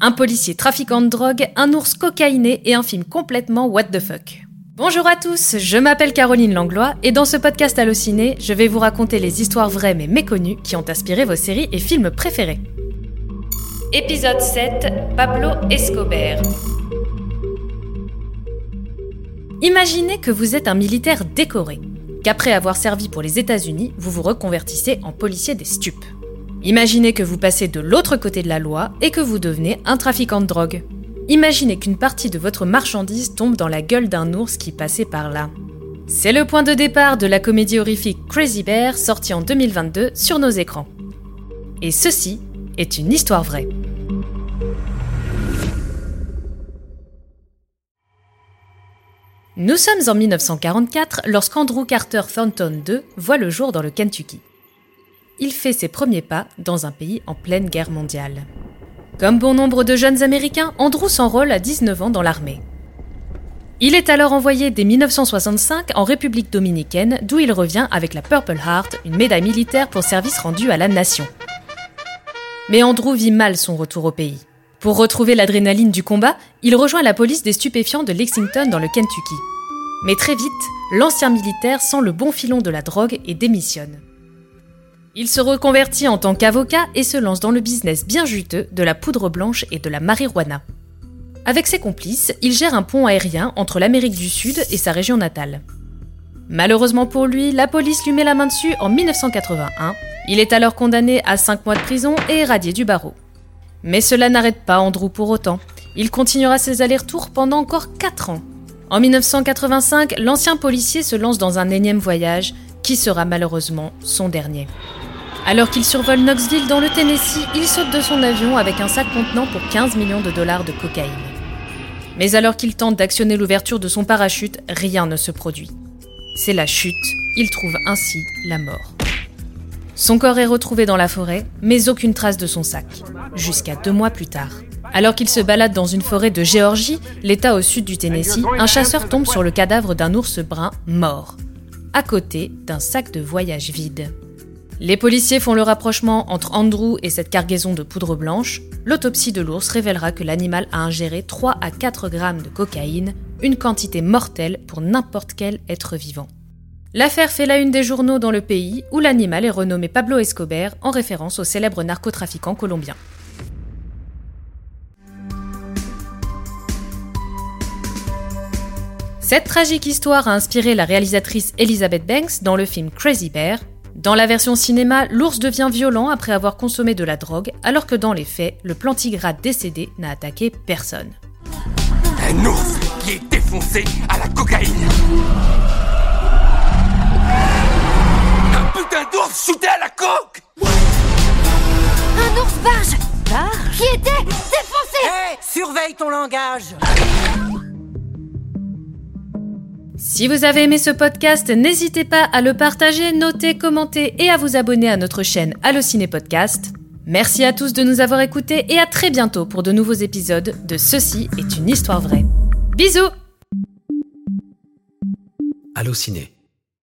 Un policier trafiquant de drogue, un ours cocaïné et un film complètement what the fuck. Bonjour à tous, je m'appelle Caroline Langlois et dans ce podcast Allociné, je vais vous raconter les histoires vraies mais méconnues qui ont inspiré vos séries et films préférés. Épisode 7 Pablo Escobar. Imaginez que vous êtes un militaire décoré, qu'après avoir servi pour les États-Unis, vous vous reconvertissez en policier des stupes. Imaginez que vous passez de l'autre côté de la loi et que vous devenez un trafiquant de drogue. Imaginez qu'une partie de votre marchandise tombe dans la gueule d'un ours qui passait par là. C'est le point de départ de la comédie horrifique Crazy Bear sortie en 2022 sur nos écrans. Et ceci est une histoire vraie. Nous sommes en 1944 lorsqu'Andrew Carter Thornton II voit le jour dans le Kentucky. Il fait ses premiers pas dans un pays en pleine guerre mondiale. Comme bon nombre de jeunes Américains, Andrew s'enrôle à 19 ans dans l'armée. Il est alors envoyé dès 1965 en République dominicaine, d'où il revient avec la Purple Heart, une médaille militaire pour service rendu à la nation. Mais Andrew vit mal son retour au pays. Pour retrouver l'adrénaline du combat, il rejoint la police des stupéfiants de Lexington dans le Kentucky. Mais très vite, l'ancien militaire sent le bon filon de la drogue et démissionne. Il se reconvertit en tant qu'avocat et se lance dans le business bien juteux de la poudre blanche et de la marijuana. Avec ses complices, il gère un pont aérien entre l'Amérique du Sud et sa région natale. Malheureusement pour lui, la police lui met la main dessus en 1981. Il est alors condamné à 5 mois de prison et éradié du barreau. Mais cela n'arrête pas Andrew pour autant. Il continuera ses allers-retours pendant encore 4 ans. En 1985, l'ancien policier se lance dans un énième voyage qui sera malheureusement son dernier. Alors qu'il survole Knoxville dans le Tennessee, il saute de son avion avec un sac contenant pour 15 millions de dollars de cocaïne. Mais alors qu'il tente d'actionner l'ouverture de son parachute, rien ne se produit. C'est la chute, il trouve ainsi la mort. Son corps est retrouvé dans la forêt, mais aucune trace de son sac, jusqu'à deux mois plus tard. Alors qu'il se balade dans une forêt de Géorgie, l'état au sud du Tennessee, un chasseur tombe sur le cadavre d'un ours brun mort, à côté d'un sac de voyage vide. Les policiers font le rapprochement entre Andrew et cette cargaison de poudre blanche. L'autopsie de l'ours révélera que l'animal a ingéré 3 à 4 grammes de cocaïne, une quantité mortelle pour n'importe quel être vivant. L'affaire fait la une des journaux dans le pays où l'animal est renommé Pablo Escobar en référence au célèbre narcotrafiquant colombien. Cette tragique histoire a inspiré la réalisatrice Elizabeth Banks dans le film Crazy Bear. Dans la version cinéma, l'ours devient violent après avoir consommé de la drogue, alors que dans les faits, le plantigrade décédé n'a attaqué personne. Un ours qui est défoncé à la cocaïne. Putain d'ours shooté à la coque Un ours barge. Barge Qui était défoncé. Hé Surveille ton langage Si vous avez aimé ce podcast, n'hésitez pas à le partager, noter, commenter et à vous abonner à notre chaîne Allociné Podcast. Merci à tous de nous avoir écoutés et à très bientôt pour de nouveaux épisodes de Ceci est une histoire vraie. Bisous Allociné